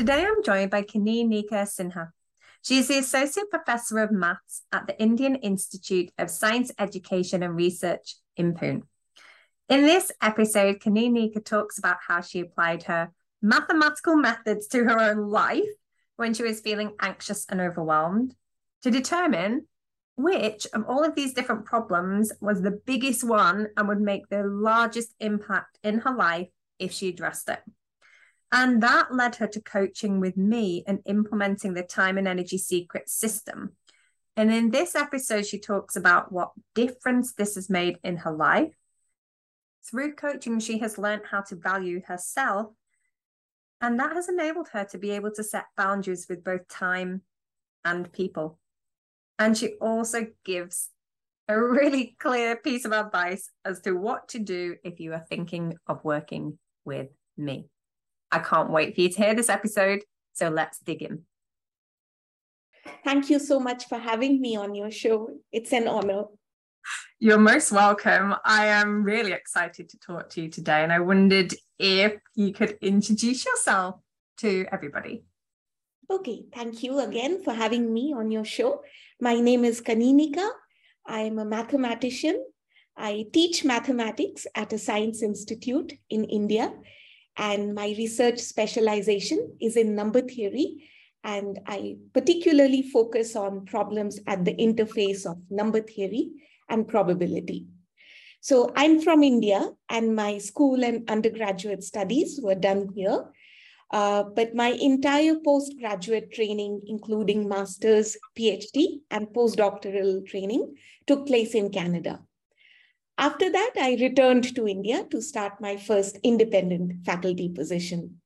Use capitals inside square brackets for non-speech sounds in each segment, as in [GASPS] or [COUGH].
Today I'm joined by Kaneenika Sinha. She is the Associate Professor of Maths at the Indian Institute of Science Education and Research in Pune. In this episode, Kaneenika talks about how she applied her mathematical methods to her own life when she was feeling anxious and overwhelmed to determine which of all of these different problems was the biggest one and would make the largest impact in her life if she addressed it. And that led her to coaching with me and implementing the time and energy secret system. And in this episode, she talks about what difference this has made in her life. Through coaching, she has learned how to value herself. And that has enabled her to be able to set boundaries with both time and people. And she also gives a really clear piece of advice as to what to do if you are thinking of working with me. I can't wait for you to hear this episode. So let's dig in. Thank you so much for having me on your show. It's an honor. You're most welcome. I am really excited to talk to you today, and I wondered if you could introduce yourself to everybody. Okay, thank you again for having me on your show. My name is Kaneenika. I am a mathematician. I teach mathematics at a science institute in India and my research specialization is in number theory. And I particularly focus on problems at the interface of number theory and probability. So I'm from India, and my school and undergraduate studies were done here. Uh, but my entire postgraduate training, including master's, PhD, and postdoctoral training, took place in Canada. After that, I returned to India to start my first independent faculty position.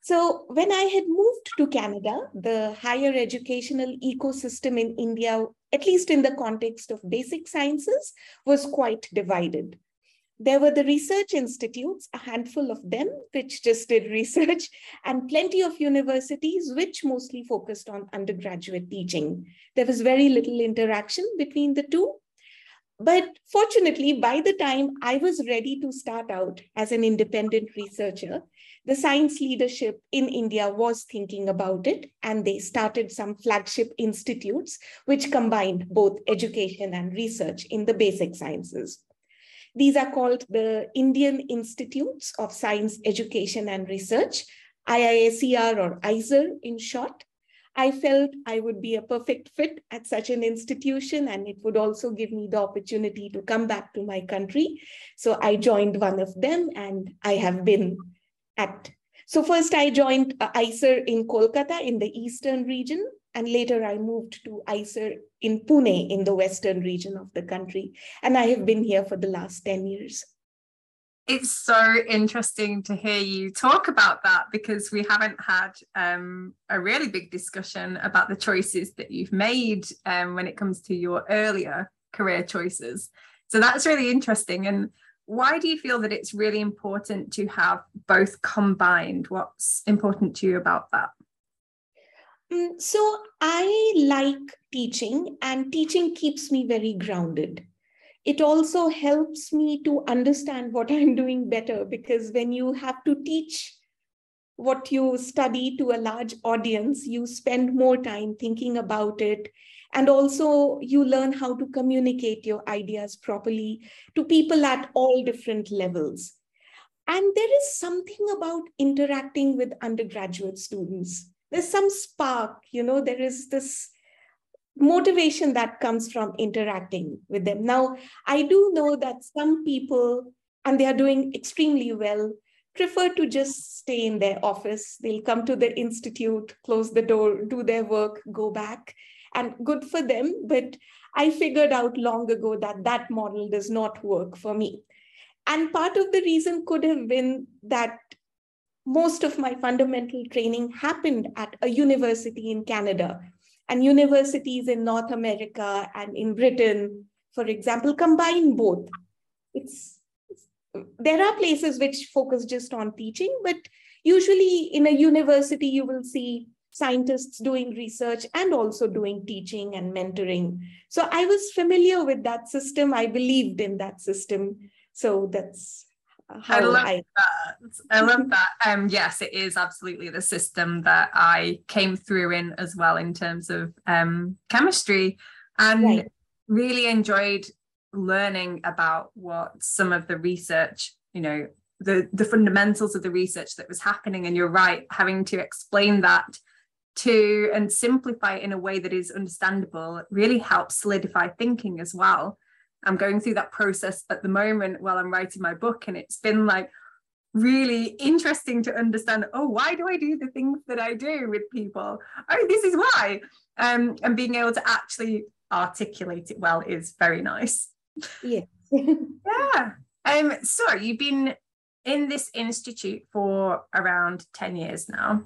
So, when I had moved to Canada, the higher educational ecosystem in India, at least in the context of basic sciences, was quite divided. There were the research institutes, a handful of them, which just did research, [LAUGHS] and plenty of universities, which mostly focused on undergraduate teaching. There was very little interaction between the two, but fortunately, by the time I was ready to start out as an independent researcher, the science leadership in India was thinking about it, and they started some flagship institutes which combined both education and research in the basic sciences. These are called the Indian Institutes of Science Education and Research, IISER or ISER in short. I felt I would be a perfect fit at such an institution, and it would also give me the opportunity to come back to my country. So I joined one of them, and I have been at. So first, I joined uh, IISER in Kolkata in the eastern region, and later I moved to IISER in Pune in the western region of the country. And I have been here for the last 10 years it's so interesting to hear you talk about that because we haven't had um, a really big discussion about the choices that you've made um, when it comes to your earlier career choices. So that's really interesting. And why do you feel that it's really important to have both combined? What's important to you about that? Mm, so I like teaching, and teaching keeps me very grounded it also helps me to understand what I'm doing better because when you have to teach what you study to a large audience, you spend more time thinking about it. And also, you learn how to communicate your ideas properly to people at all different levels. And there is something about interacting with undergraduate students. There's some spark, you know, there is this motivation that comes from interacting with them. Now, I do know that some people, and they are doing extremely well, prefer to just stay in their office. They'll come to the institute, close the door, do their work, go back, and good for them. But I figured out long ago that that model does not work for me. And part of the reason could have been that most of my fundamental training happened at a university in Canada. And universities in North America and in Britain, for example, combine both. It's there are places which focus just on teaching, but usually in a university, you will see scientists doing research and also doing teaching and mentoring. So I was familiar with that system. I believed in that system. So that's I love I... that. I love that. Um, yes, it is absolutely the system that I came through in as well in terms of um, chemistry, and right. really enjoyed learning about what some of the research, you know, the the fundamentals of the research that was happening. And you're right, having to explain that to and simplify it in a way that is understandable really helps solidify thinking as well. I'm going through that process at the moment while I'm writing my book, and it's been like really interesting to understand oh why do i do the things that i do with people? Oh this is why. Um and being able to actually articulate it well is very nice. Yeah [LAUGHS] yeah. Um so you've been in this institute for around 10 years now.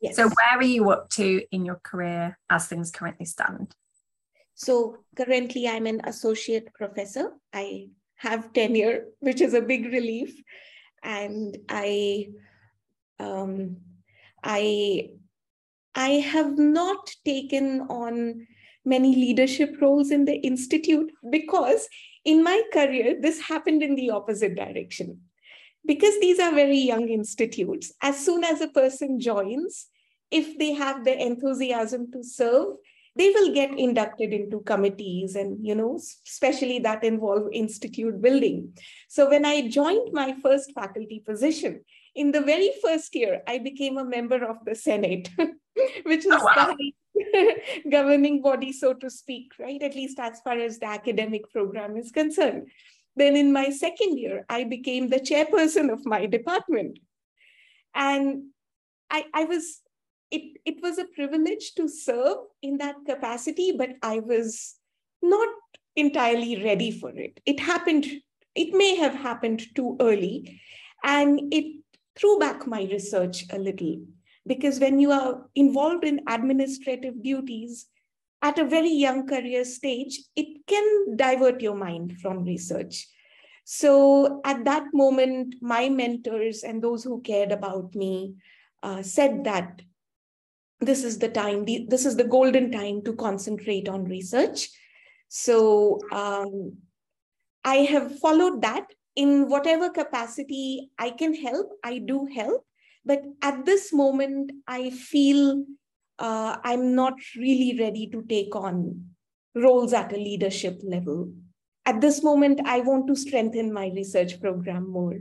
Yes. So, where are you up to in your career as things currently stand? So, currently, I'm an associate professor. I have tenure, which is a big relief, and I, um, I, I have not taken on many leadership roles in the institute because in my career this happened in the opposite direction because these are very young institutes, as soon as a person joins, if they have the enthusiasm to serve, they will get inducted into committees and, you know, especially that involve institute building. So when I joined my first faculty position, in the very first year, I became a member of the Senate, [LAUGHS] which is oh, wow. the [LAUGHS] governing body, so to speak, right? At least as far as the academic program is concerned. Then in my second year, I became the chairperson of my department. And I, I was, it, it was a privilege to serve in that capacity, but I was not entirely ready for it. It happened, it may have happened too early. And it threw back my research a little because when you are involved in administrative duties, at a very young career stage, it can divert your mind from research. So at that moment, my mentors and those who cared about me uh, said that this is the time, this is the golden time to concentrate on research. So um, I have followed that in whatever capacity I can help, I do help. But at this moment, I feel uh, I'm not really ready to take on roles at a leadership level. At this moment, I want to strengthen my research program more.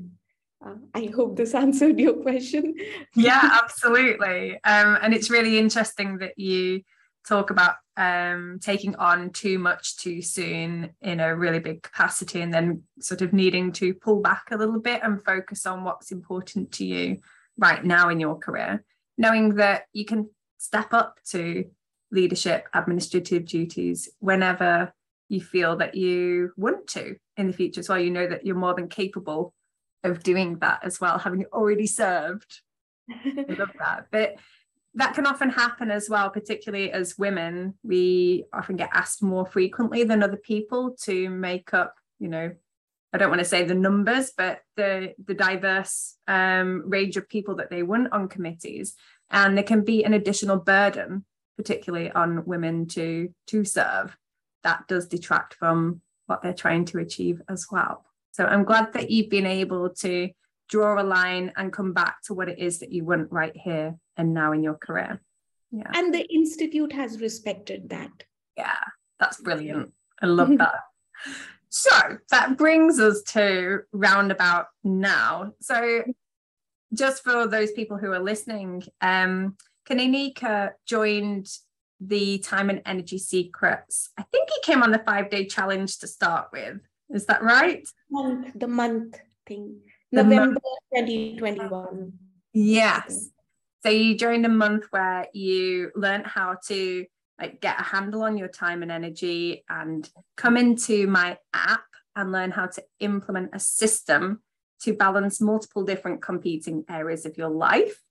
Uh, I hope this [LAUGHS] answered your question. yeah, absolutely. Um, and it's really interesting that you talk about um, taking on too much too soon in a really big capacity and then sort of needing to pull back a little bit and focus on what's important to you right now in your career, knowing that you can step up to leadership administrative duties whenever you feel that you want to in the future as well you know that you're more than capable of doing that as well having already served. I love [LAUGHS] that. But that can often happen as well particularly as women. We often get asked more frequently than other people to make up you know I don't want to say the numbers, but the the diverse um, range of people that they want on committees. And there can be an additional burden particularly on women to to serve. That does detract from what they're trying to achieve as well so i'm glad that you've been able to draw a line and come back to what it is that you want right here and now in your career. Yeah. And the institute has respected that. Yeah that's brilliant. I love [LAUGHS] that. So that brings us to roundabout now. So just for those people who are listening, um, Kaneenika joined the Time and Energy Secrets. I think he came on the five day challenge to start with. Is that right? Month, the month thing, the November month. 2021. Yes. So you joined a month where you learned how to like get a handle on your time and energy and come into my app and learn how to implement a system to balance multiple different competing areas of your life.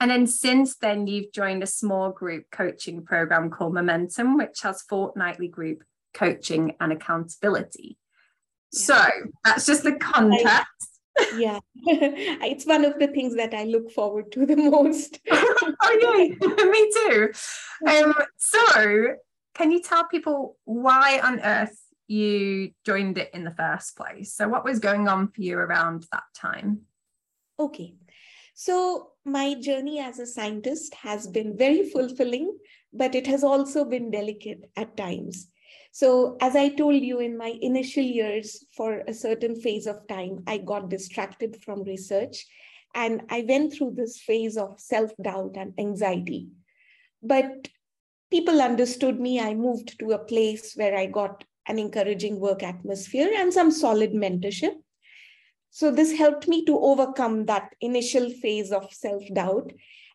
And then since then, you've joined a small group coaching program called Momentum, which has fortnightly group coaching and accountability. So that's just the context. yeah, [LAUGHS] it's one of the things that I look forward to the most. [LAUGHS] oh, yeah, [LAUGHS] me too. Um, so, can you tell people why on earth you joined it in the first place? So, what was going on for you around that time? Okay. So, my journey as a scientist has been very fulfilling, but it has also been delicate at times. So, as I told you in my initial years, for a certain phase of time, I got distracted from research and I went through this phase of self doubt and anxiety. But people understood me. I moved to a place where I got an encouraging work atmosphere and some solid mentorship. So, this helped me to overcome that initial phase of self doubt.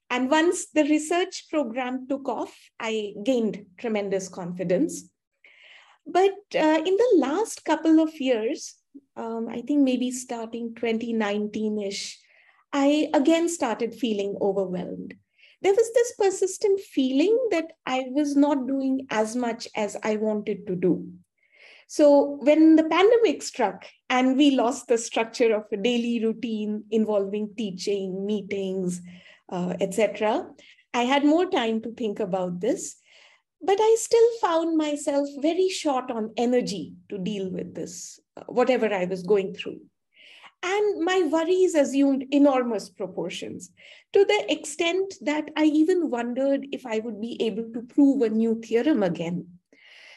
And once the research program took off, I gained tremendous confidence. But uh, in the last couple of years, um, I think maybe starting 2019 ish, I again started feeling overwhelmed. There was this persistent feeling that I was not doing as much as I wanted to do. So, when the pandemic struck and we lost the structure of a daily routine involving teaching, meetings, uh, etc., I had more time to think about this but I still found myself very short on energy to deal with this, uh, whatever I was going through. And my worries assumed enormous proportions to the extent that I even wondered if I would be able to prove a new theorem again.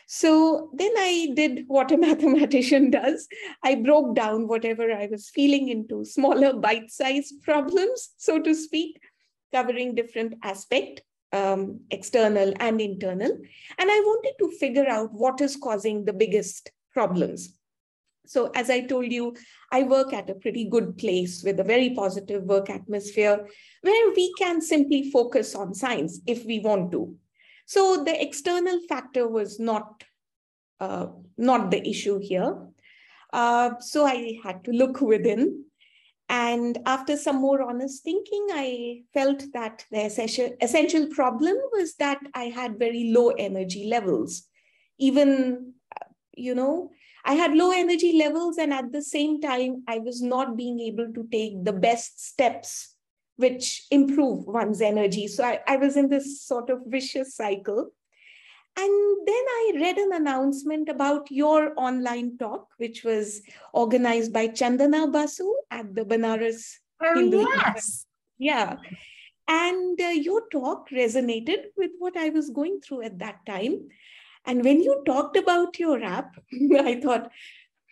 So then I did what a [LAUGHS] mathematician does. I broke down whatever I was feeling into smaller bite sized problems, so to speak, covering different aspects um, external and internal. And I wanted to figure out what is causing the biggest problems. So, as I told you, I work at a pretty good place with a very positive work atmosphere where we can simply focus on science if we want to. So, the external factor was not, uh, not the issue here. Uh, so, I had to look within and after some more honest thinking, I felt that the essential, problem was that I had very low energy levels. Even, you know, I had low energy levels, and at the same time, I was not being able to take the best steps which improve one's energy. So I, I was in this sort of vicious cycle. And then I read an announcement about your online talk, which was organized by Chandana Basu at the Banaras oh, Hindu yes. Yeah. And uh, your talk resonated with what I was going through at that time. And when you talked about your app, [LAUGHS] I thought,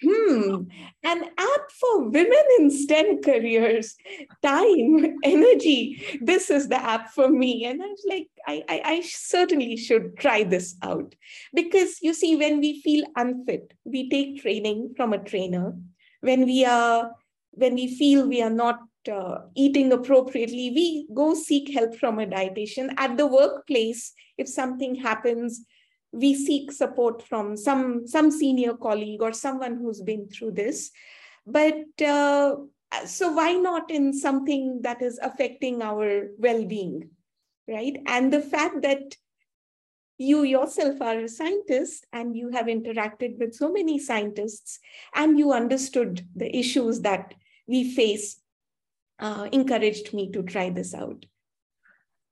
hmm, an app for women in STEM careers, time, [LAUGHS] energy. This is the app for me. And I was like, I, I, I, certainly should try this out. Because you see, when we feel unfit, we take training from a trainer. When we are, when we feel we are not uh, eating appropriately, we go seek help from a dietitian. At the workplace, if something happens, we seek support from some some senior colleague or someone who's been through this. But uh, so why not in something that is affecting our well-being right? And the fact that you yourself are a scientist and you have interacted with so many scientists and you understood the issues that we face uh, encouraged me to try this out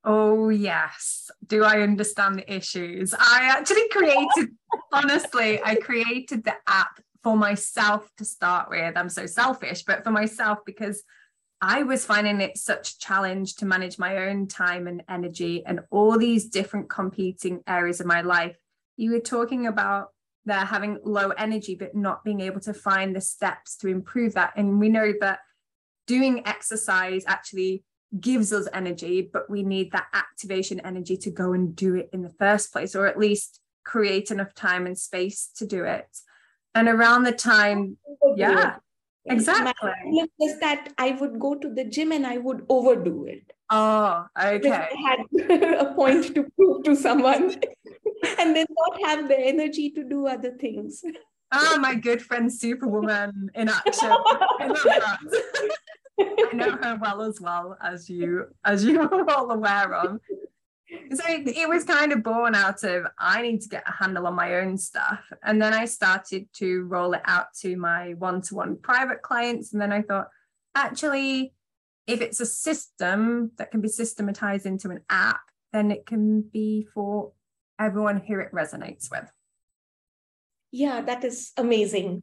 Oh, yes. Do I understand the issues? I actually created, honestly, I created the app for myself to start with. I'm so selfish, but for myself, because I was finding it such a challenge to manage my own time and energy and all these different competing areas of my life. You were talking about there having low energy, but not being able to find the steps to improve that. And we know that doing exercise actually gives us energy, but we need that activation energy to go and do it in the first place, or at least create enough time and space to do it. And around the time, yeah, exactly. My was that I would go to the gym and I would overdo it. Oh, okay. I had [LAUGHS] a point to prove to someone [LAUGHS] and then not have the energy to do other things. Ah, my good friend Superwoman in action. I love that. [LAUGHS] I know her well as well as you, as you are [LAUGHS] all aware of. So it was kind of born out of I need to get a handle on my own stuff. And then I started to roll it out to my one to one private clients. And then I thought, actually, if it's a system that can be systematized into an app, then it can be for everyone who it resonates with. Yeah, that is amazing.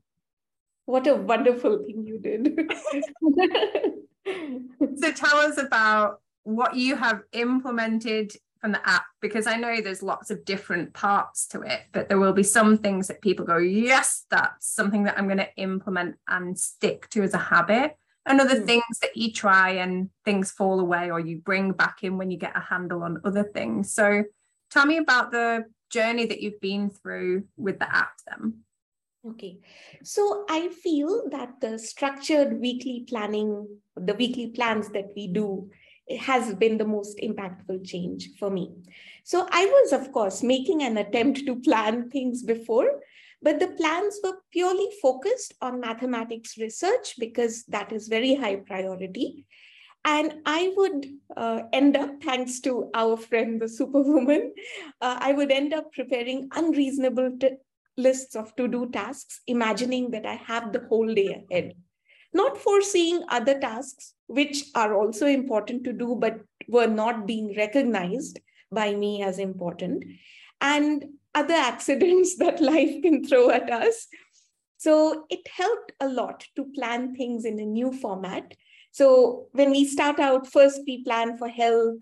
What a wonderful thing you did. [LAUGHS] so tell us about what you have implemented from the app because I know there's lots of different parts to it, but there will be some things that people go, yes, that's something that I'm going to implement and stick to as a habit. And other mm. things that you try and things fall away or you bring back in when you get a handle on other things. So tell me about the journey that you've been through with the app then. Okay, so I feel that the structured weekly planning, the weekly plans that we do, has been the most impactful change for me. So I was, of course, making an attempt to plan things before, but the plans were purely focused on mathematics research because that is very high priority. And I would uh, end up, thanks to our friend, the superwoman, [LAUGHS] uh, I would end up preparing unreasonable lists of to do tasks, imagining that I have the whole day ahead. Not foreseeing other tasks, which are also important to do, but were not being recognized by me as important, and other accidents [LAUGHS] that life can throw at us. So it helped a lot to plan things in a new format so when we start out, first we plan for health,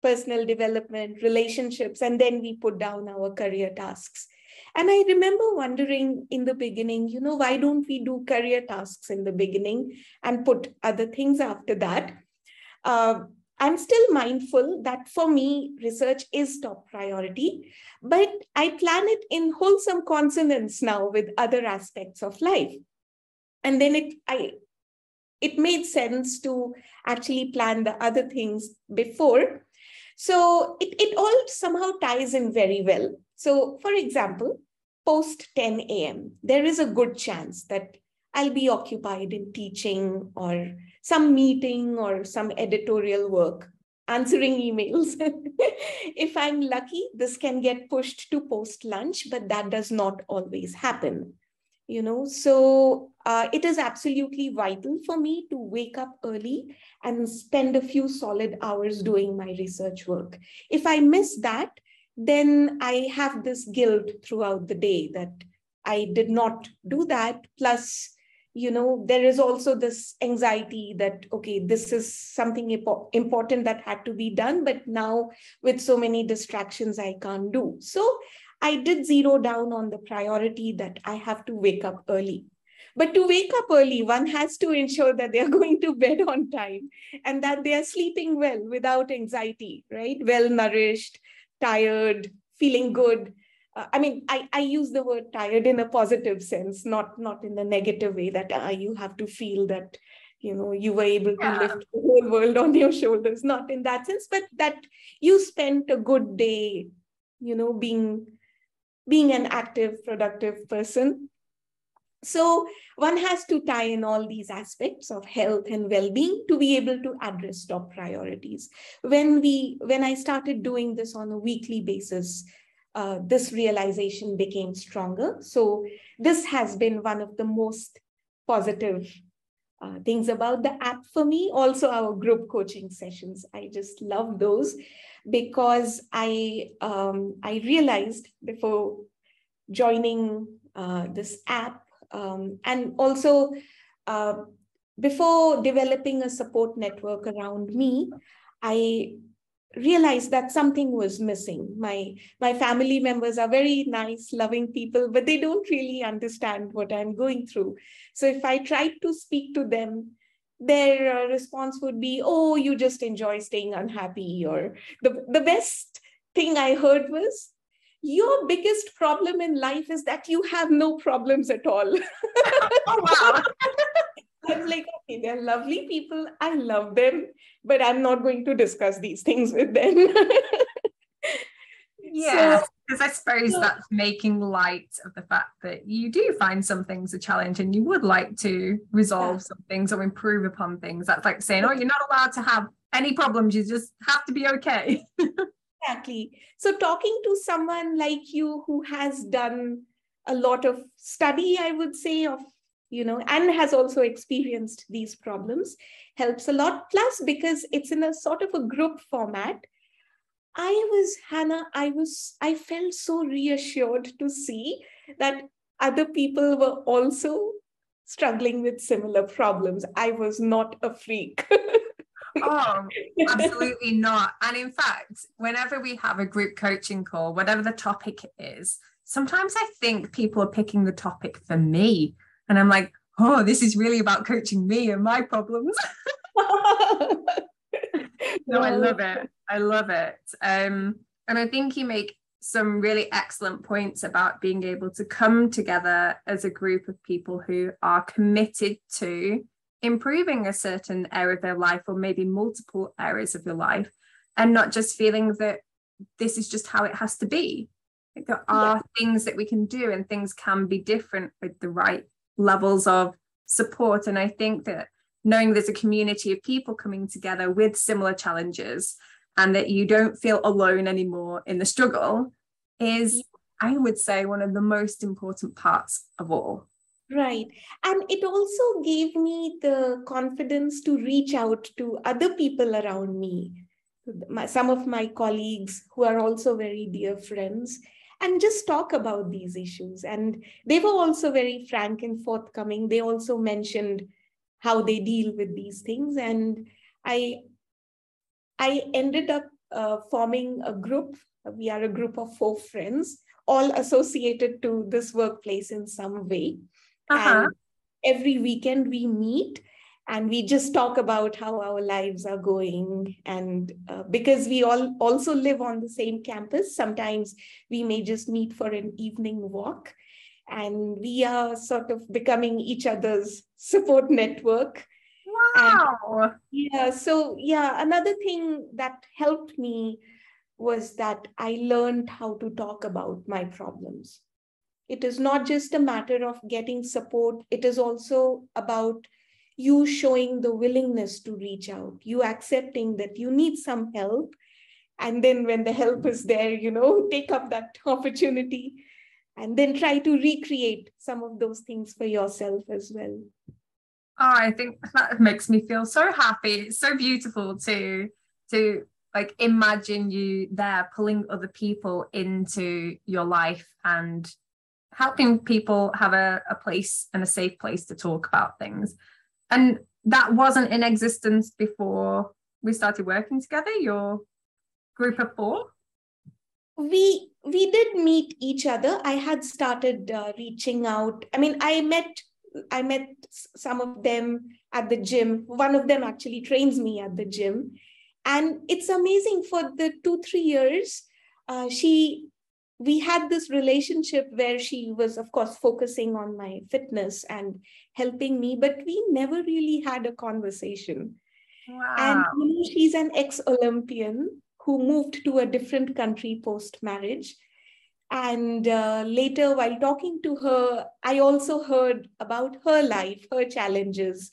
personal development, relationships, and then we put down our career tasks. And I remember wondering in the beginning, you know, why don't we do career tasks in the beginning and put other things after that? Uh, I'm still mindful that for me, research is top priority, but I plan it in wholesome consonance now with other aspects of life. And then it, I it made sense to actually plan the other things before. So it, it all somehow ties in very well. So, for example, post 10 a.m., there is a good chance that I'll be occupied in teaching or some meeting or some editorial work, answering emails. [LAUGHS] if I'm lucky, this can get pushed to post lunch, but that does not always happen you know so uh, it is absolutely vital for me to wake up early and spend a few solid hours doing my research work if i miss that then i have this guilt throughout the day that i did not do that plus you know there is also this anxiety that okay this is something important that had to be done but now with so many distractions i can't do so I did zero down on the priority that I have to wake up early. But to wake up early, one has to ensure that they are [LAUGHS] going to bed on time and that they are sleeping well without anxiety, right? Well nourished, tired, feeling good. Uh, I mean, I, I use the word tired in a positive sense, not, not in the negative way that uh, you have to feel that you know you were able to yeah. lift the whole world on your shoulders not in that sense but that you spent a good day you know being being an active, productive person. So one has to tie in all these aspects of health and well-being to be able to address top priorities. When we, when I started doing this on a weekly basis, uh, this realization became stronger. So this has been one of the most positive uh, things about the app for me. Also, our group coaching sessions. I just love those because I um, I realized before joining uh, this app um, and also uh, before developing a support network around me, I realized that something was missing. My my family members are very nice, loving people, but they don't really understand what I'm going through. So if I tried to speak to them their uh, response would be, oh, you just enjoy staying unhappy. Or the, the best thing I heard was, your biggest problem in life is that you have no problems at all. [LAUGHS] oh, wow. I'm like, okay, they're lovely people. I love them, but I'm not going to discuss these things with them. [LAUGHS] yeah. So, because I suppose so, that's making light of the fact that you do find some things a challenge and you would like to resolve yeah. some things or improve upon things. That's like saying, oh, you're not allowed to have any problems, you just have to be okay. [LAUGHS] exactly. So, talking to someone like you who has done a lot of study, I would say, of you know, and has also experienced these problems helps a lot. Plus, because it's in a sort of a group format, I was, Hannah, I was, I felt so reassured to see that other people were also struggling with similar problems. I was not a freak. [LAUGHS] oh, [LAUGHS] absolutely not. And in fact, whenever we have a group coaching call, whatever the topic is, sometimes I think people are picking the topic for me. And I'm like, oh, this is really about coaching me and my problems. [LAUGHS] [LAUGHS] no, I love it. I love it. Um, and I think you make some really excellent points about being able to come together as a group of people who are committed to improving a certain area of their life or maybe multiple areas of your life and not just feeling that this is just how it has to be. There are yeah. things that we can do and things can be different with the right levels of support. And I think that knowing there's a community of people coming together with similar challenges and that you don't feel alone anymore in the struggle is, I would say, one of the most important parts of all. Right. And it also gave me the confidence to reach out to other people around me, my, some of my colleagues who are also very dear friends, and just talk about these issues. And they were also very frank and forthcoming. They also mentioned how they deal with these things. And I I ended up uh, forming a group. We are a group of four friends, all associated to this workplace in some way. Uh-huh. And every weekend we meet and we just talk about how our lives are going. And uh, because we all also live on the same campus, sometimes we may just meet for an evening walk. And we are sort of becoming each other's support network Wow. And, yeah. So, yeah, another thing that helped me was that I learned how to talk about my problems. It is not just a matter of getting support, it is also about you showing the willingness to reach out, you accepting that you need some help. And then when the help is there, you know, [LAUGHS] take up that [LAUGHS] opportunity and then try to recreate some of those things for yourself as well. Oh, I think that makes me feel so happy. It's so beautiful to to like imagine you there pulling other people into your life and helping people have a, a place and a safe place to talk about things. And that wasn't in existence before we started working together, your group of four? We we did meet each other. I had started uh, reaching out. I mean, I met I met some of them at the gym. One of them actually trains me at the gym. And it's amazing for the two, three years, uh, she we had this relationship where she was of course focusing on my fitness and helping me but we never really had a conversation wow. and you know, she's an ex-olympian who moved to a different country post marriage and uh, later, while talking to her, I also heard about her life, her challenges.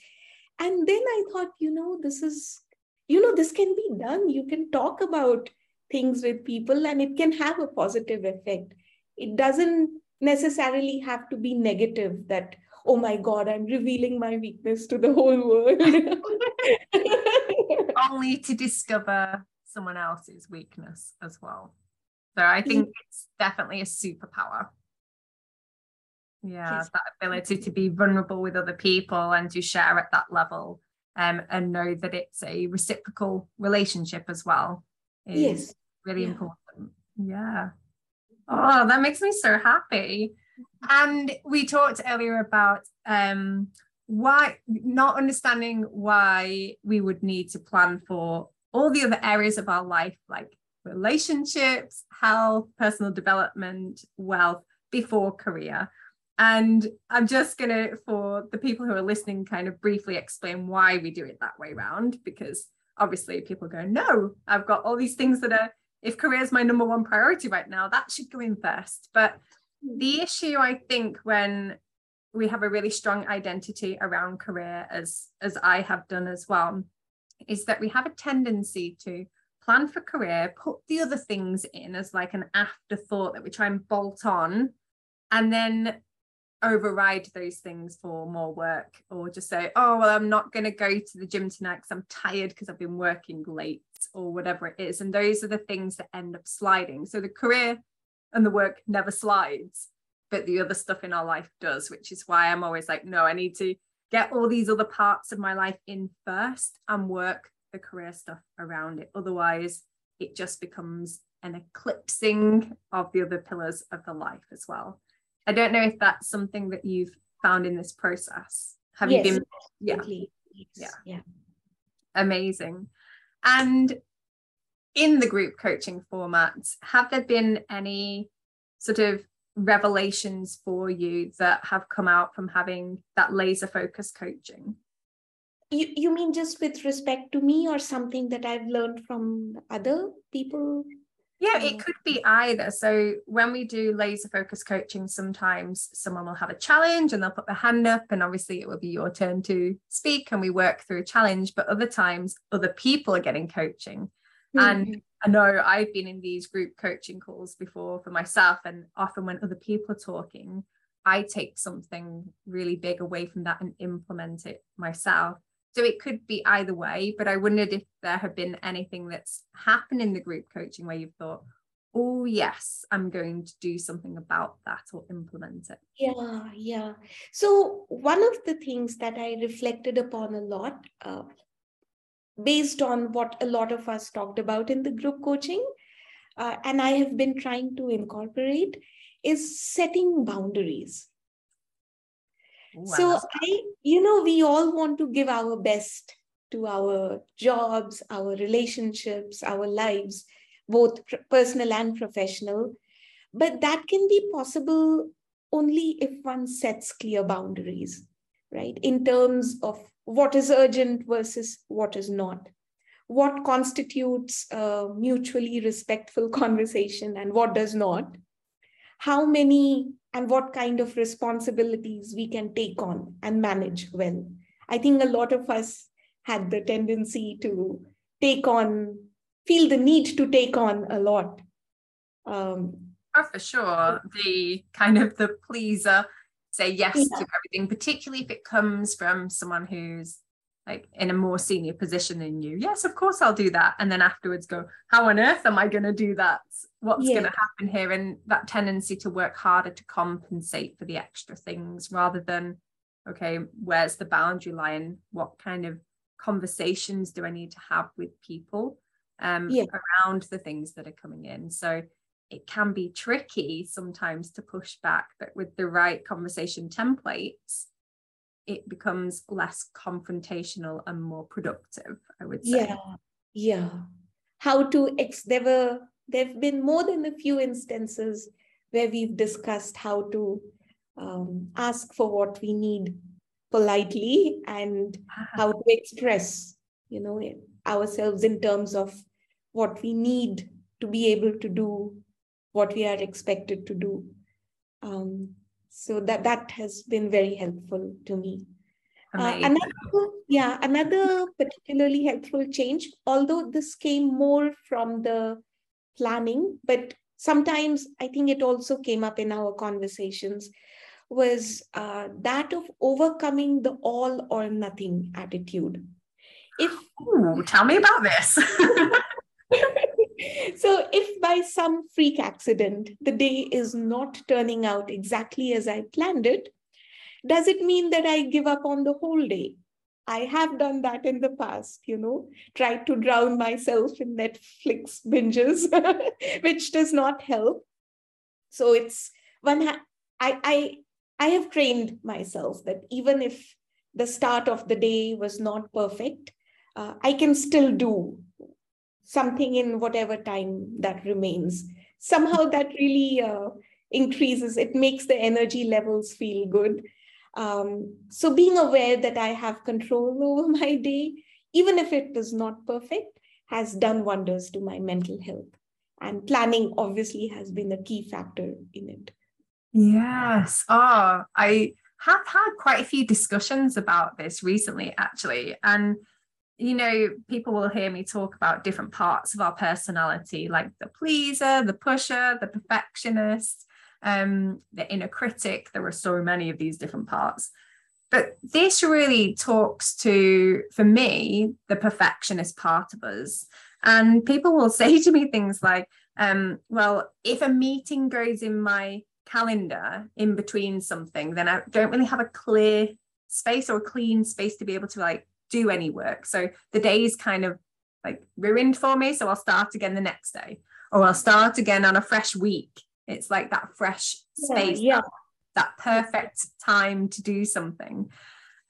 And then I thought, you know, this is, you know, this can be done. You can talk about things with people and it can have a positive effect. It doesn't necessarily have to be negative that, oh my God, I'm revealing my weakness to the whole world. [LAUGHS] Only to discover someone else's weakness as well. So I think it's definitely a superpower. Yeah, that ability to be vulnerable with other people and to share at that level um, and know that it's a reciprocal relationship as well is yes. really yeah. important. Yeah. Oh, that makes me so happy. And we talked earlier about um, why not understanding why we would need to plan for all the other areas of our life, like relationships, health, personal development, wealth before career. And I'm just going to, for the people who are listening, kind of briefly explain why we do it that way around, because obviously people go, no, I've got all these things that are if career is my number one priority right now, that should go in first. But hmm. the issue, I think, when we have a really strong identity around career, as as I have done as well, is that we have a tendency to plan for career, put the other things in as like an afterthought that we try and bolt on, and then override those things for more work or just say oh well i'm not going to go to the gym tonight because i'm tired because i've been working late or whatever it is and those are the things that end up sliding. So the career and the work never slides but the other stuff in our life does which is why i'm always like no i need to get all these other parts of my life in first and work the career stuff around it. Otherwise it just becomes an eclipsing of the other pillars of the life as well I don't know if that's something that you've found in this process. Have yes, you been? Yeah. Yes. Yeah. Yeah. Amazing. And in the group coaching formats, have there been any sort of revelations for you that have come out from having that laser focus coaching? You, you mean just with respect to me or something that I've learned from other people? Yeah, it could be either. So when we do laser focus coaching, sometimes someone will have a challenge and they'll put their hand up, and obviously it will be your turn to speak and we work through a challenge. But other times, other people are getting coaching. Mm-hmm. And I know I've been in these group coaching calls before for myself, and often when other people are talking, I take something really big away from that and implement it myself. So it could be either way, but I wondered if there had been anything that's happened in the group coaching where you've thought, oh, yes, I'm going to do something about that or implement it. Yeah, yeah. So one of the things that I reflected upon a lot, uh, based on what a lot of us talked about in the group coaching, uh, and I have been trying to incorporate, is setting boundaries. So I, you know, we all want to give our best to our jobs, our relationships, our lives, both personal and professional. But that can be possible only if one sets clear boundaries, right? In terms of what is urgent versus what is not. What constitutes a mutually respectful [LAUGHS] conversation and what does not. How many and what kind of responsibilities we can take on and manage well. I think a lot of us had the tendency to take on, feel the need to take on a lot. Um, oh, for sure. The kind of the pleaser, say yes yeah. to everything, particularly if it comes from someone who's like in a more senior position than you. Yes, of course I'll do that. And then afterwards go, how on earth am I going to do that? What's yeah. going to happen here? And that tendency to work harder to compensate for the extra things rather than, okay, where's the boundary line? What kind of conversations do I need to have with people um, yeah. around the things that are coming in? So it can be tricky sometimes to push back, but with the right conversation templates, it becomes less confrontational and more productive i would say. Yeah yeah. How to ex there were there have been more than a few instances where we've discussed how to um, ask for what we need politely and ah. how to express you know ourselves in terms of what we need to be able to do what we are expected to do. Um, so that that has been very helpful to me uh, another, yeah, another particularly helpful change, although this came more from the planning, but sometimes I think it also came up in our conversations, was uh, that of overcoming the all or nothing attitude. If Ooh, tell me about this. [LAUGHS] so if by some freak accident the day is not turning out exactly as i planned it does it mean that i give up on the whole day? I have done that in the past you know tried to drown myself in netflix binges [LAUGHS] which does not help. So it's one ha- I, I i have trained myself that even if the start of the day was not perfect uh, i can still do something in whatever time that remains. Somehow [LAUGHS] that really uh, increases, it makes the energy levels feel good. Um, so being aware that I have control over [LAUGHS] my day, even if it is not perfect, has done wonders to my mental health. and planning obviously has been a key factor in it yes oh i have had quite a few discussions about this recently actually and you know people will hear me talk about different parts of our personality like the pleaser the pusher the perfectionist um the inner critic. There are so many of these different parts. But this really talks to for me the perfectionist part of us. And people will [LAUGHS] say to me things like, um, well, if a meeting goes in my calendar in between something, then I don't really have a clear space or a clean space to be able to like do any work. So the day is kind of like ruined for me. So I'll start again the next day, or I'll start again on a fresh week. It's like that fresh space, yeah, yeah. That, that perfect time to do something.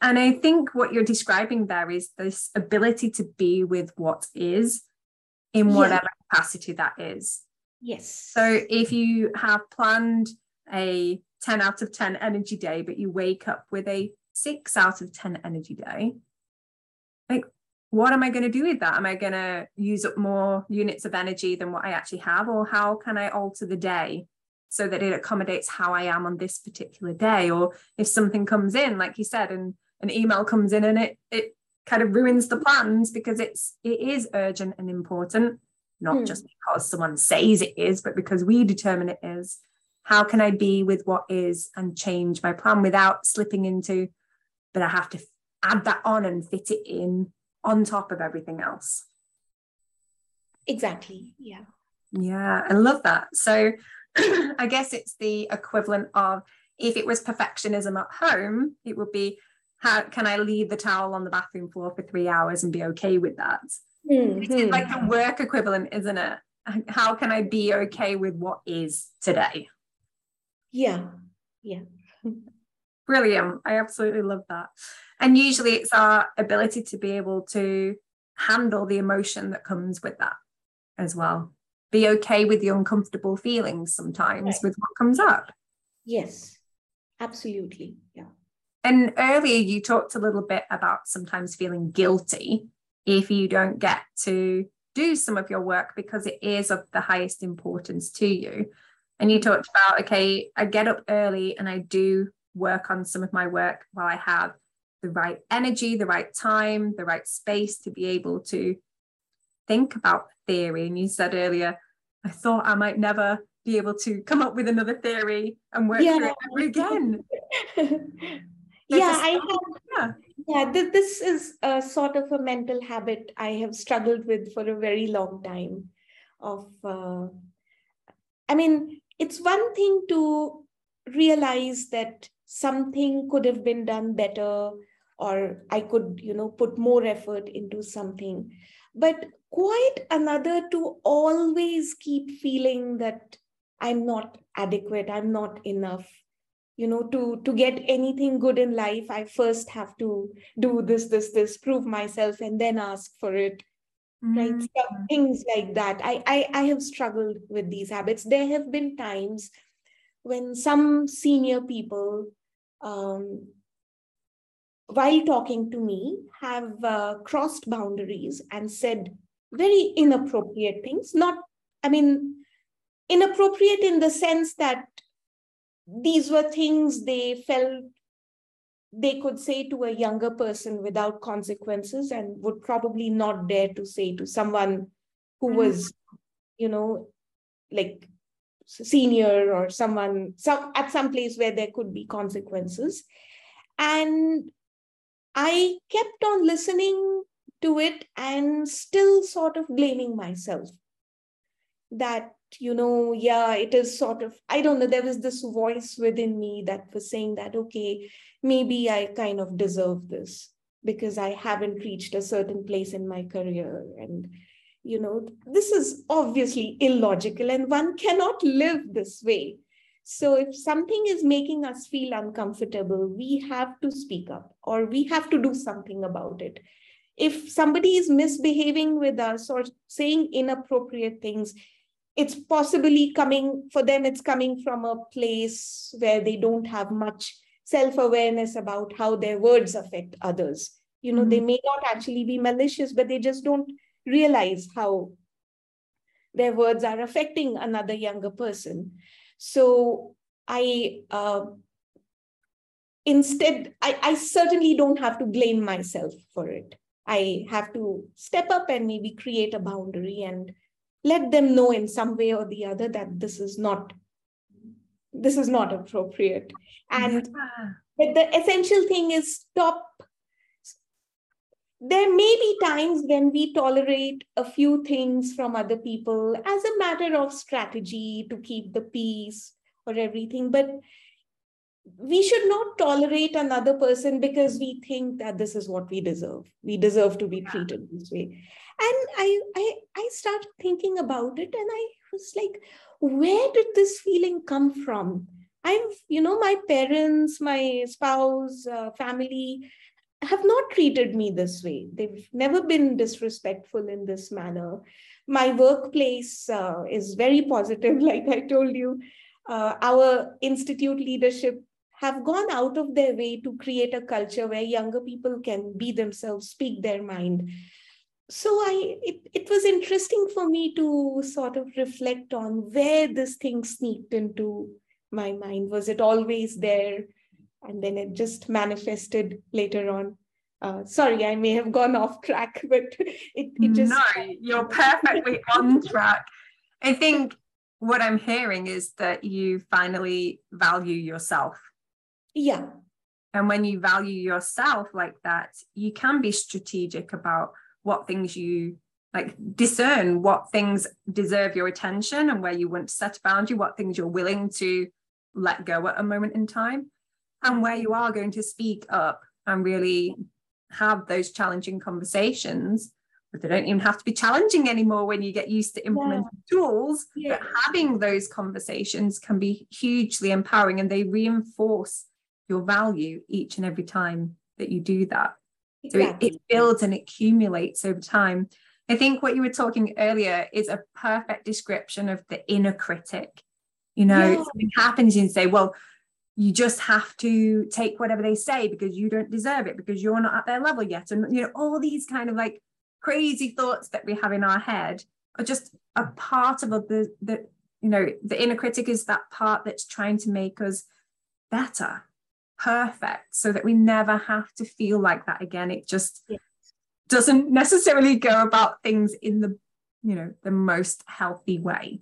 And I think what you're describing there is this ability to be with what is in whatever yeah. capacity that is. Yes. So if you have planned a 10 out of 10 energy day, but you wake up with a six out of 10 energy day, what am I going to do with that? Am I going to use up more units of energy than what I actually have? Or how can I alter the day so that it accommodates how I am on this particular day? Or if something comes in, like you said, and an email comes in and it, it kind of ruins the plans because it's it is urgent and important not mm. just because someone says it is but because we determine it is how can i be with what is and change my plan without slipping into but i have to add that on and fit it in on top of everything else exactly yeah yeah i love that so [CLEARS THROAT] i guess it's the equivalent of if it was perfectionism at home it would be how can I leave the towel on the bathroom floor for three hours and be okay with that? Mm-hmm. It's like the work equivalent, isn't it? How can I be okay with what is today? Yeah, yeah. [LAUGHS] Brilliant. I absolutely love that. And usually it's our ability to be able to handle the emotion that comes with that as well. Be okay with the uncomfortable feelings sometimes right. with what comes up. Yes, absolutely. Yeah. And earlier you talked a little bit about sometimes feeling guilty if you don't get to do some of your work because it is of the highest importance to you. And you talked about, okay, I get up early and I do work on some of my work while I have the right energy, the right time, the right space to be able to think about theory. And you said earlier, I thought I might never be able to come up with another theory and work yeah. through it again. [LAUGHS] yeah i have yeah, yeah th- this is a sort of a mental habit i have struggled with for a very long time of uh, i mean it's one thing to realize that something could have been done better or i could you know put more effort into something. But quite another to always keep feeling that i'm not adequate i'm not enough. You know to to get anything good in life i first have to do this this this prove myself and then ask for it. Mm-hmm. right so things like that. I, I i have struggled with these habits. There have been times when some senior people um, while talking to me have uh, crossed boundaries and said very inappropriate things not i mean inappropriate in the sense that these were things they felt they could say to a younger person without consequences and would probably not dare to say to someone who mm-hmm. was you know like senior or someone some at some place where there could be consequences and i kept on listening to it and still sort of blaming myself that you know, yeah, it is sort of, I don't know, there was this voice within me that was saying that, okay, maybe I kind of deserve this because I haven't reached a certain place in my career. And, you know, this is obviously illogical and one cannot live this way. So if something is making us feel uncomfortable, we have to speak up or we have to do something about it. If somebody is misbehaving with us or saying inappropriate things, it's possibly coming for them it's coming from a place where they don't have much self-awareness about how their words affect others you know mm-hmm. they may not actually be malicious but they just don't realize how their words are affecting another younger person. So I uh, instead, I, I certainly don't have to blame myself for it. I have to step up and maybe create a boundary and let them know in some way or the other that this is not this is not appropriate and yeah. the essential thing is stop there may be times when we tolerate a few things from other people as a matter of strategy to keep the peace or everything but we should not tolerate another person because we think that this is what we deserve. We deserve to be treated this way. And i i i started thinking about it and i was like where did this feeling come from? I've you know my parents my spouse uh, family have not treated me this way they've never been disrespectful in this manner my workplace uh, is very positive [LAUGHS] like i told you uh, our institute leadership have gone out of their way to create a culture where younger people can be themselves, speak their mind. So I it, it was interesting for me to sort of reflect on where this thing sneaked into my mind. Was it always there? And then it just manifested later on. Uh, sorry, I may have gone off track, [LAUGHS] but it, it just. No, you're perfectly [LAUGHS] on track. I think what I'm hearing is that you finally value yourself yeah. And when you value yourself like that, you can be strategic about what things you like discern what things deserve your attention and where you want to set a boundary, what things you're willing to let go at a moment in time, and where you are going to speak up and really have those challenging conversations. But they don't even have to be challenging anymore when you get used to implementing yeah. tools. Yeah. But having those conversations can be hugely empowering and they reinforce your value each and every time that you do that. Exactly. So it, it builds and accumulates over time. I think what you were talking earlier is a perfect description of the inner critic. You know, yeah. something happens and you say, well, you just have to take whatever they say because you don't deserve it because you're not at their level yet. And, you know, all these kind of like crazy thoughts that we have in our head are just a part of the, the you know, the inner critic is that part that's trying to make us better perfect so that we never have to feel like that again. It just doesn't necessarily go about things in the you know the most healthy way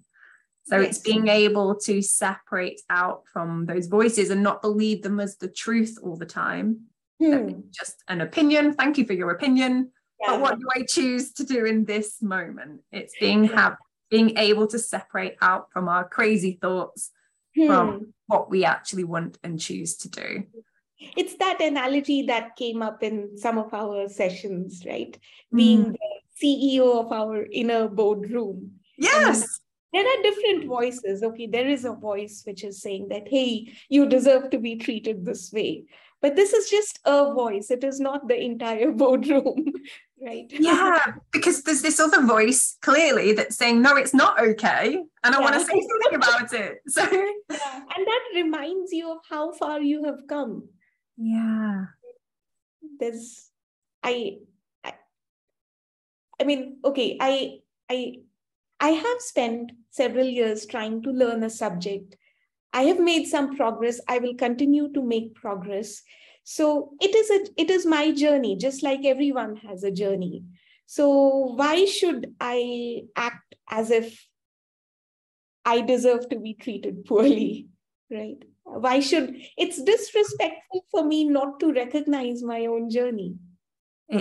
so yes. it's being able to separate out from those voices and not believe them as the truth all the time hmm. just an opinion thank you for your opinion yeah. but what do i choose to do in this moment it's being yeah. have being able to separate out from our crazy thoughts hmm. from what we actually want and choose to do. It's that analogy that came up in some of our sessions, right? Mm. Being the CEO of our inner boardroom. Yes. There are different voices. Okay, there is a voice which is saying that, hey, you deserve to be treated this way. But this is just a voice, it is not the entire [LAUGHS] boardroom, right? Yeah, because there's this other voice clearly that's saying, no, it's not okay. And I yeah. want to say something about it. [LAUGHS] So, yeah. and that reminds you of how far you have come. Yeah. There's, I, I, I mean, okay, I, I, I have spent several years trying to learn a subject I have made some progress. I will continue to make progress. So it is a it is my journey, just like everyone has a journey. So why should I act as if I deserve to be treated poorly? Right? Why should it's disrespectful for me not to recognize my own journey?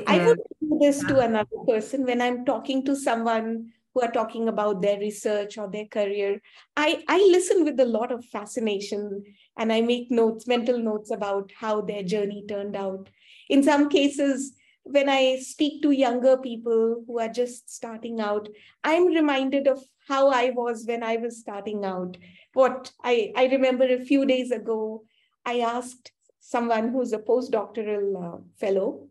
I would do this to another person when I'm talking to someone who are talking about their research or their career. I, I listen with a lot of fascination and I make notes, mental notes about how their journey turned out. In some cases, when I speak to younger people who are just starting out, I'm reminded of how I was when I was starting out. What I, I remember a few days ago, I asked someone who's a postdoctoral uh, fellow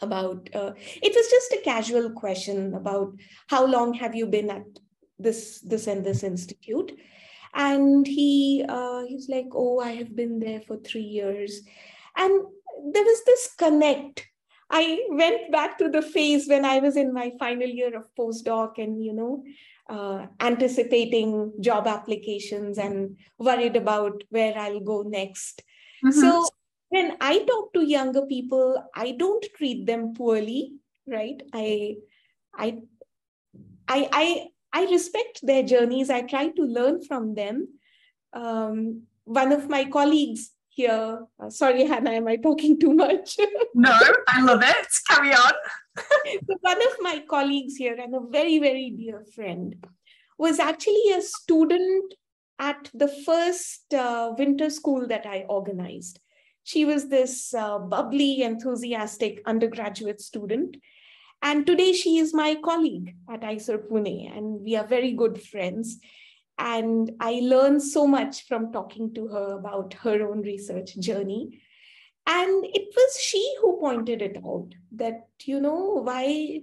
about uh, it was just a casual question about how long have you been at this this and this institute and he uh, he's like oh i have been there for three years and there was this connect i went back to the phase when i was in my final year of postdoc and you know uh, anticipating job applications and worried about where I'll go next. Mm-hmm. So when I talk to younger people, I don't treat them poorly, right? I, I, I, I, I respect their journeys. I try to learn from them. Um, one of my colleagues here, uh, sorry, Hannah, am I talking too much? [LAUGHS] no, I love it. Carry on. so one of my colleagues here and a very, very dear friend was actually a student at the first uh, winter school that I organized. She was this uh, bubbly, enthusiastic undergraduate student. And today she is my colleague at IISER Pune, and we are very good friends. And I learned so much from talking to her about her own research journey. And it was she who pointed it out that, you know, why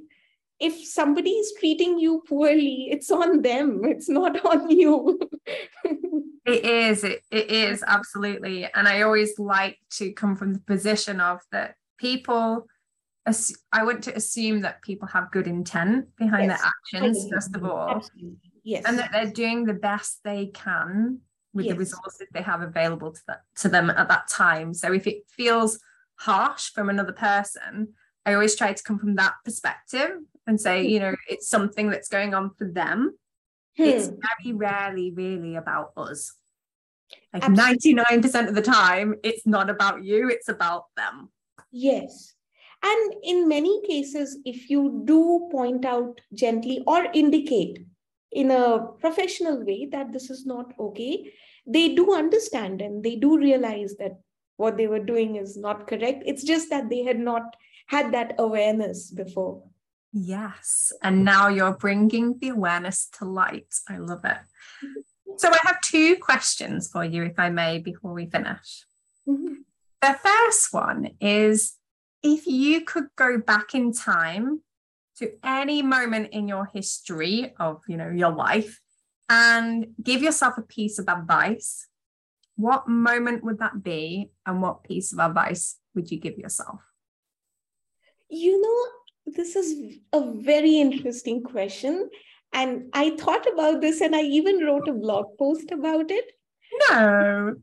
if somebody is treating you poorly, it's on them, it's not on you. [LAUGHS] it is, it, it is absolutely. And I always like to come from the position of that people. I want to assume that people have good intent behind yes. their actions, first of all. Absolutely. Yes. And that they're doing the best they can with yes. the resources they have available to, that, to them at that time. So if it feels harsh from another person, I always try to come from that perspective and say, you know, it's something that's going on for them. Hmm. It's very rarely really about us. Like Absolutely. 99% of the time, it's not about you, it's about them. Yes. And in many cases, if you do point out gently or indicate in a professional way that this is not okay, they do understand and they do realize that what they were doing is not correct. It's just that they had not had that awareness before. Yes. And now you're bringing the awareness to light. I love it. So I have two questions for you, if I may, before we finish. Mm-hmm. The first one is if you could go back in time to any moment in your history of, you know, your life and give yourself a piece of advice, what moment would that be and what piece of advice would you give yourself? You know, this is a very interesting question. And I thought about this and I even wrote a blog post about it. No.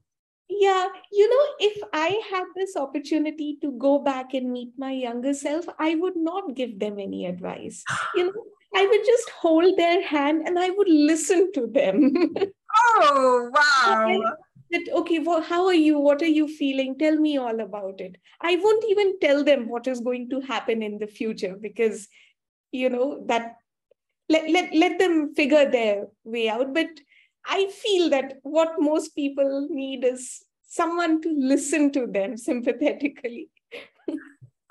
Yeah, you know, if I had this opportunity to go back and meet my younger self, I would not give them any advice. [GASPS] You know, I would just hold their hand and I would listen to them. [LAUGHS] Oh, wow that okay well how are you? What are you feeling? Tell me all about it. I won't even tell them what is going to happen in the future because you know that let, let, let them figure their way out. But i feel that what most people need is someone to listen to them sympathetically. [LAUGHS]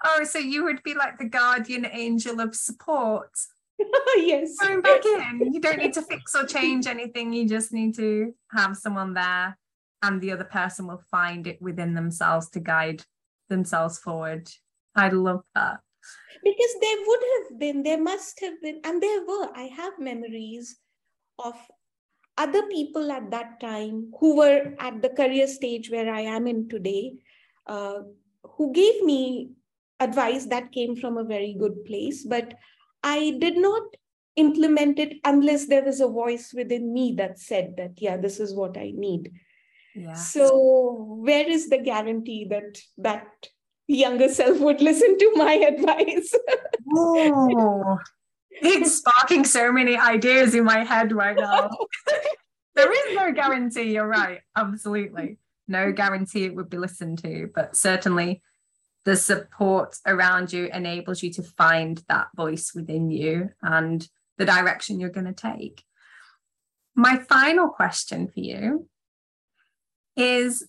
Oh so you would be like the guardian angel of support. [LAUGHS] Yes. Going back in. You don't need to fix or change anything. You just need to have someone there and the other person will find it within themselves to guide themselves forward. I love that. Because there would have been, there must have been, and there were, I have memories of other people at that time who were at the career stage where I am in today, uh, who gave me advice that came from a very good place, but I did not implement it unless there was a voice within me that said that, yeah, this is what I need. Yeah. So where is the guarantee that that younger self would listen to my [LAUGHS] advice? oh, it's sparking so many ideas in my head right now. [LAUGHS] there is no guarantee. You're right. Absolutely. No guarantee it would be listened to, but certainly the support around you enables you to find that voice within you and the direction you're going to take. My final question for you is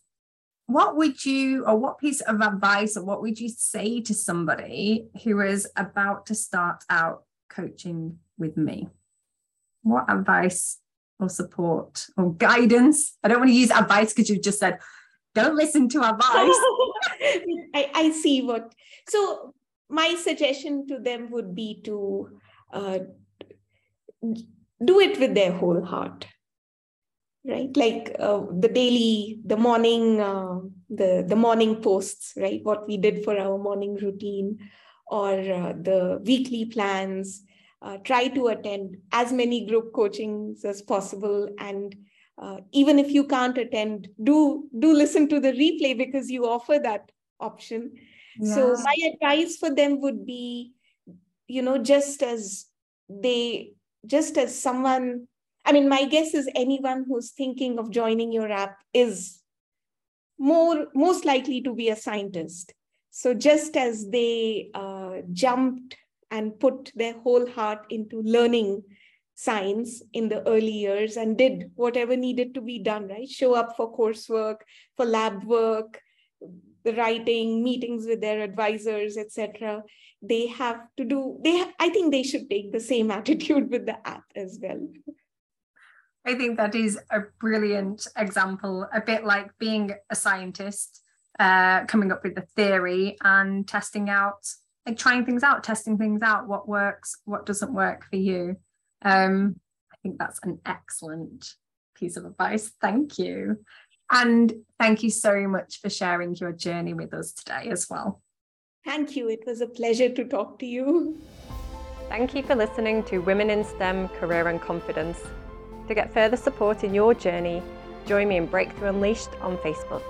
what would you or what piece of advice or what would you say to somebody who is about to start out coaching with me? What advice or support or guidance? I don't want to use advice because you've just said don't listen to advice. [LAUGHS] I, I see what so my suggestion to them would be to uh, do it with their whole heart right? Like uh, the daily the morning uh, the the morning posts right? What we did for our morning routine or uh, the weekly plans uh, try to attend as many group coachings as possible. And uh, even if you can't attend do do listen to the replay because you offer that option. Yeah. so my advice for them would be you know just as they just as someone i mean my guess is anyone who's thinking of joining your app is more most likely to be a scientist so just as they uh, jumped and put their whole heart into learning science in the early years and did whatever needed to be done, right? Show up for coursework, for lab work, the writing, meetings with their advisors, etc. They have to do, they I think they should take the same [LAUGHS] attitude with the app as well. I think that is a brilliant example, a bit like being a scientist, uh, coming up with the theory and testing out like trying things out, testing things out, what works, what doesn't work for you. Um, I think that's an excellent piece of advice. Thank you. And thank you so much for sharing your journey with us today as well. Thank you. It was a pleasure to talk to you. Thank you for listening to Women in STEM Career and Confidence. To get further support in your journey, join me in Breakthrough Unleashed on Facebook.